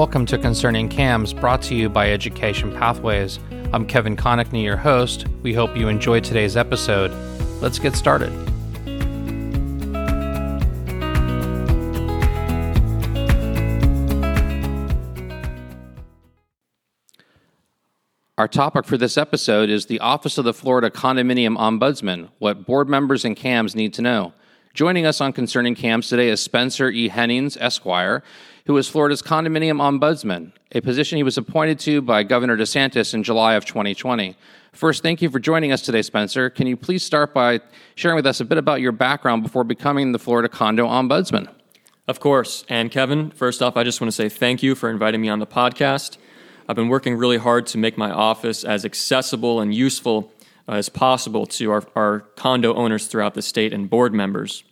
Welcome to Concerning CAMS, brought to you by Education Pathways. I'm Kevin Connickney, your host. We hope you enjoyed today's episode. Let's get started. Our topic for this episode is the Office of the Florida Condominium Ombudsman, what board members and CAMS need to know. Joining us on Concerning CAMS today is Spencer E. Hennings, Esquire, who is Florida's Condominium Ombudsman, a position he was appointed to by Governor DeSantis in July of 2020. First, thank you for joining us today, Spencer. Can you please start by sharing with us a bit about your background before becoming the Florida Condo Ombudsman? Of course. And Kevin, first off, I just want to say thank you for inviting me on the podcast. I've been working really hard to make my office as accessible and useful as possible to our, our condo owners throughout the state and board members.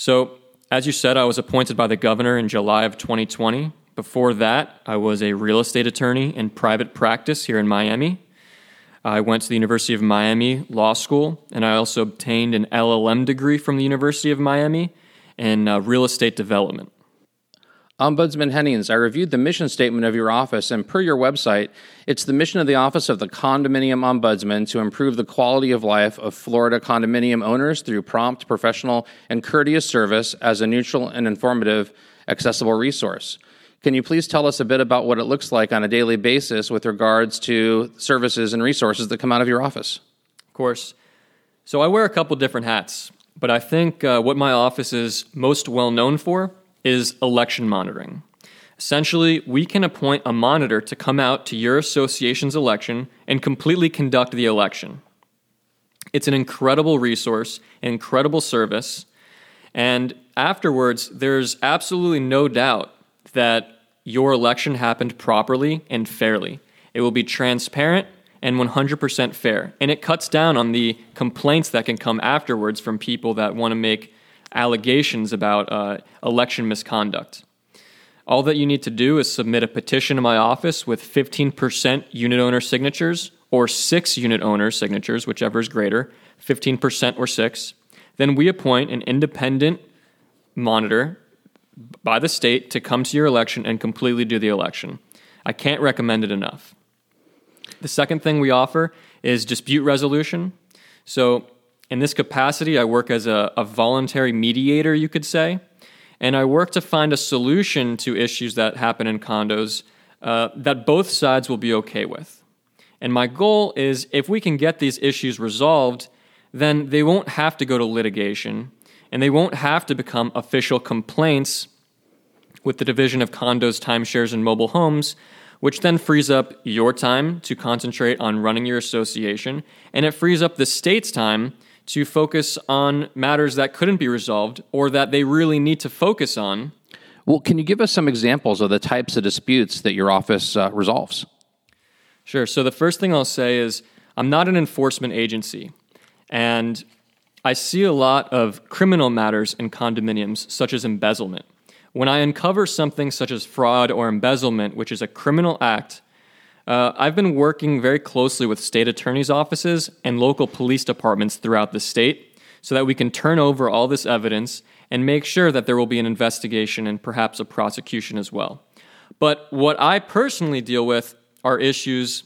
So, as you said, I was appointed by the governor in July of 2020. Before that, I was a real estate attorney in private practice here in Miami. I went to the University of Miami Law School, and I also obtained an LLM degree from the University of Miami in uh, real estate development. Ombudsman Hennings, I reviewed the mission statement of your office, and per your website, it's the mission of the Office of the Condominium Ombudsman to improve the quality of life of Florida condominium owners through prompt, professional, and courteous service as a neutral and informative, accessible resource. Can you please tell us a bit about what it looks like on a daily basis with regards to services and resources that come out of your office? Of course. So I wear a couple different hats, but I think uh, what my office is most well known for is election monitoring. Essentially, we can appoint a monitor to come out to your association's election and completely conduct the election. It's an incredible resource, an incredible service, and afterwards, there's absolutely no doubt that your election happened properly and fairly. It will be transparent and 100% fair, and it cuts down on the complaints that can come afterwards from people that want to make allegations about uh, election misconduct. All that you need to do is submit a petition to my office with 15% unit owner signatures or six unit owner signatures, whichever is greater, 15% or six. Then we appoint an independent monitor by the state to come to your election and completely do the election. I can't recommend it enough. The second thing we offer is dispute resolution. So in this capacity, I work as a, a voluntary mediator, you could say, and I work to find a solution to issues that happen in condos uh, that both sides will be okay with. And my goal is if we can get these issues resolved, then they won't have to go to litigation and they won't have to become official complaints with the Division of Condos, Timeshares, and Mobile Homes, which then frees up your time to concentrate on running your association, and it frees up the state's time to focus on matters that couldn't be resolved or that they really need to focus on. Well, can you give us some examples of the types of disputes that your office uh, resolves? Sure. So, the first thing I'll say is I'm not an enforcement agency, and I see a lot of criminal matters in condominiums, such as embezzlement. When I uncover something such as fraud or embezzlement, which is a criminal act, uh, I've been working very closely with state attorneys' offices and local police departments throughout the state so that we can turn over all this evidence and make sure that there will be an investigation and perhaps a prosecution as well. But what I personally deal with are issues,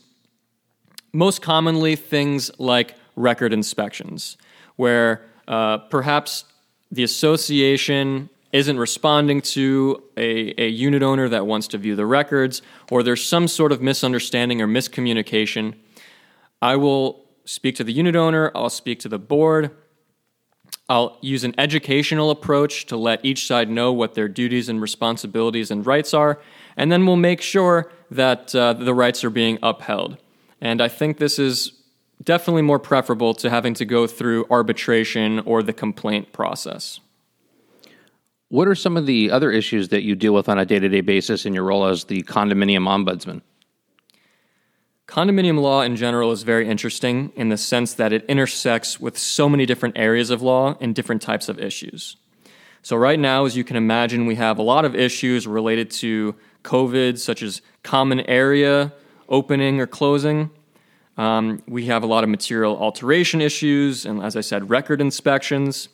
most commonly things like record inspections, where uh, perhaps the association isn't responding to a, a unit owner that wants to view the records, or there's some sort of misunderstanding or miscommunication, I will speak to the unit owner, I'll speak to the board, I'll use an educational approach to let each side know what their duties and responsibilities and rights are, and then we'll make sure that uh, the rights are being upheld. And I think this is definitely more preferable to having to go through arbitration or the complaint process. What are some of the other issues that you deal with on a day to day basis in your role as the condominium ombudsman? Condominium law in general is very interesting in the sense that it intersects with so many different areas of law and different types of issues. So, right now, as you can imagine, we have a lot of issues related to COVID, such as common area opening or closing. Um, we have a lot of material alteration issues, and as I said, record inspections,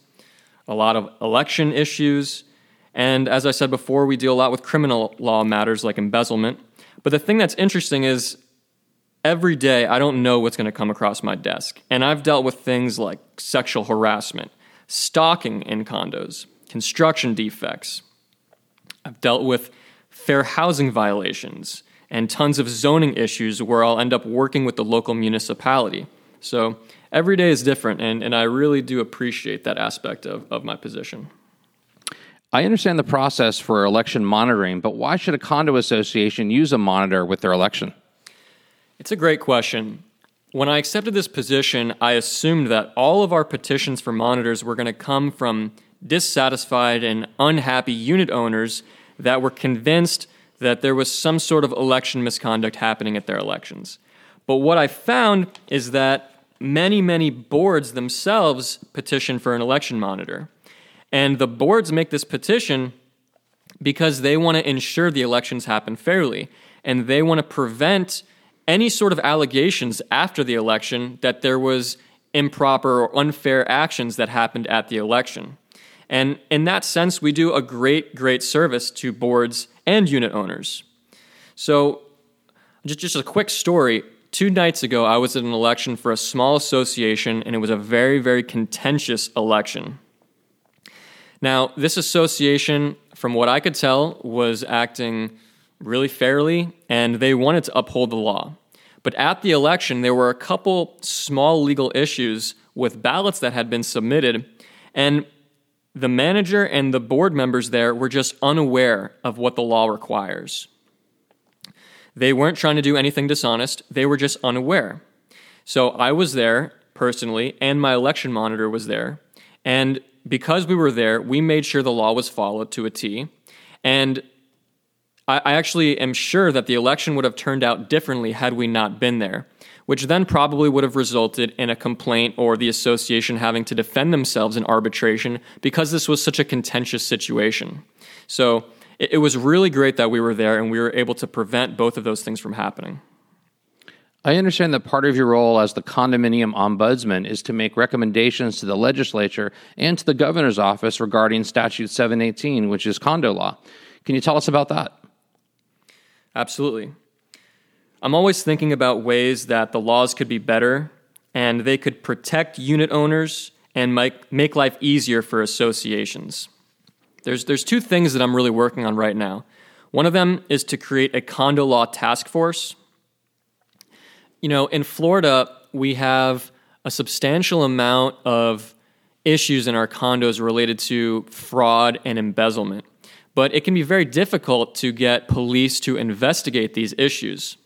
a lot of election issues, And as I said before, we deal a lot with criminal law matters like embezzlement. But the thing that's interesting is every day I don't know what's going to come across my desk. And I've dealt with things like sexual harassment, stalking in condos, construction defects. I've dealt with fair housing violations and tons of zoning issues where I'll end up working with the local municipality. So every day is different, and, and I really do appreciate that aspect of, of my position. I understand the process for election monitoring, but why should a condo association use a monitor with their election? It's a great question. When I accepted this position, I assumed that all of our petitions for monitors were going to come from dissatisfied and unhappy unit owners that were convinced that there was some sort of election misconduct happening at their elections. But what I found is that many, many boards themselves petition for an election monitor. And the boards make this petition because they want to ensure the elections happen fairly. And they want to prevent any sort of allegations after the election that there was improper or unfair actions that happened at the election. And in that sense, we do a great, great service to boards and unit owners. So, just, just a quick story. Two nights ago, I was at an election for a small association, and it was a very, very contentious election. Now, this association, from what I could tell, was acting really fairly, and they wanted to uphold the law. But at the election, there were a couple small legal issues with ballots that had been submitted, and the manager and the board members there were just unaware of what the law requires. They weren't trying to do anything dishonest, they were just unaware. So I was there personally, and my election monitor was there. And because we were there, we made sure the law was followed to a T. And I, I actually am sure that the election would have turned out differently had we not been there, which then probably would have resulted in a complaint or the association having to defend themselves in arbitration because this was such a contentious situation. So it, it was really great that we were there and we were able to prevent both of those things from happening. I understand that part of your role as the condominium ombudsman is to make recommendations to the legislature and to the governor's office regarding Statute 718, which is condo law. Can you tell us about that? Absolutely. I'm always thinking about ways that the laws could be better and they could protect unit owners and make, make life easier for associations. There's, there's two things that I'm really working on right now. One of them is to create a condo law task force you know, in Florida, we have a substantial amount of issues in our condos related to fraud and embezzlement. But it can be very difficult to get police to investigate these issues.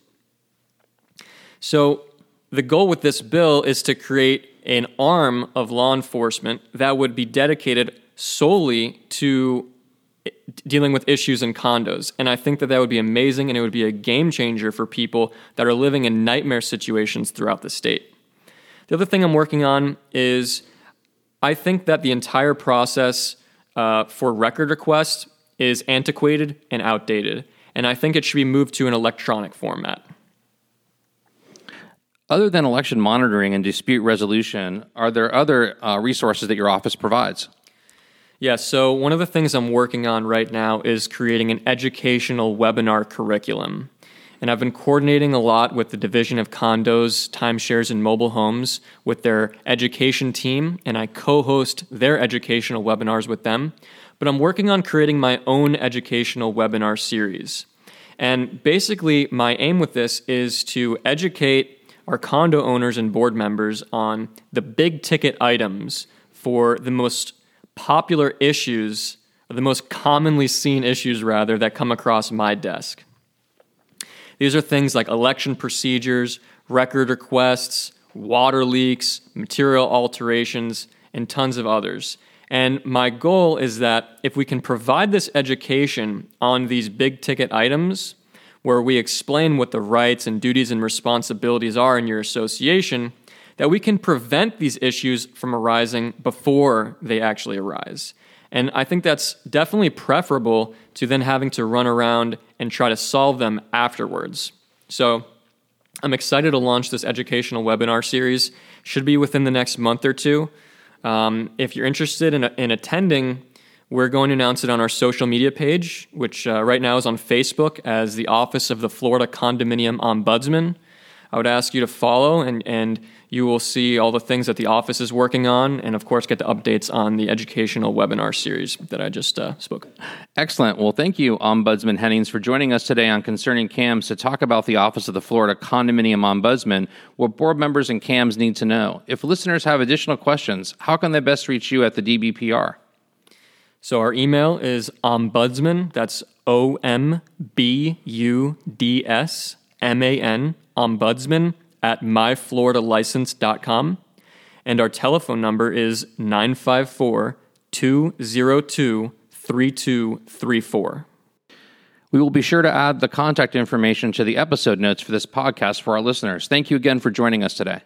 So, the goal with this bill is to create an arm of law enforcement that would be dedicated solely to dealing with issues in condos. And I think that that would be amazing and it would be a game changer for people that are living in nightmare situations throughout the state. The other thing I'm working on is I think that the entire process uh, for record requests is antiquated and outdated. And I think it should be moved to an electronic format. Other than election monitoring and dispute resolution, are there other uh, resources that your office provides? Yeah, so one of the things I'm working on right now is creating an educational webinar curriculum. And I've been coordinating a lot with the Division of Condos, Timeshares, and Mobile Homes with their education team, and I co host their educational webinars with them. But I'm working on creating my own educational webinar series. And basically, my aim with this is to educate our condo owners and board members on the big ticket items for the most popular issues, the most commonly seen issues, rather, that come across my desk. These are things like election procedures, record requests, water leaks, material alterations, and tons of others. And my goal is that if we can provide this education on these big ticket items, where we explain what the rights and duties and responsibilities are in your association, that we can prevent these issues from arising before they actually arise. And I think that's definitely preferable to then having to run around and try to solve them afterwards. So I'm excited to launch this educational webinar series. Should be within the next month or two. Um, if you're interested in, in attending, We're going to announce it on our social media page, which uh, right now is on Facebook as the Office of the Florida Condominium Ombudsman. I would ask you to follow, and, and you will see all the things that the office is working on, and of course, get the updates on the educational webinar series that I just uh, spoke. Excellent. Well, thank you, Ombudsman Hennings, for joining us today on Concerning CAMS to talk about the Office of the Florida Condominium Ombudsman, what board members and CAMS need to know. If listeners have additional questions, how can they best reach you at the DBPR? So our email is ombudsman, that's O M B U D S M A N, ombudsman at myfloridalicense.com. And our telephone number is 954 202 3234. We will be sure to add the contact information to the episode notes for this podcast for our listeners. Thank you again for joining us today.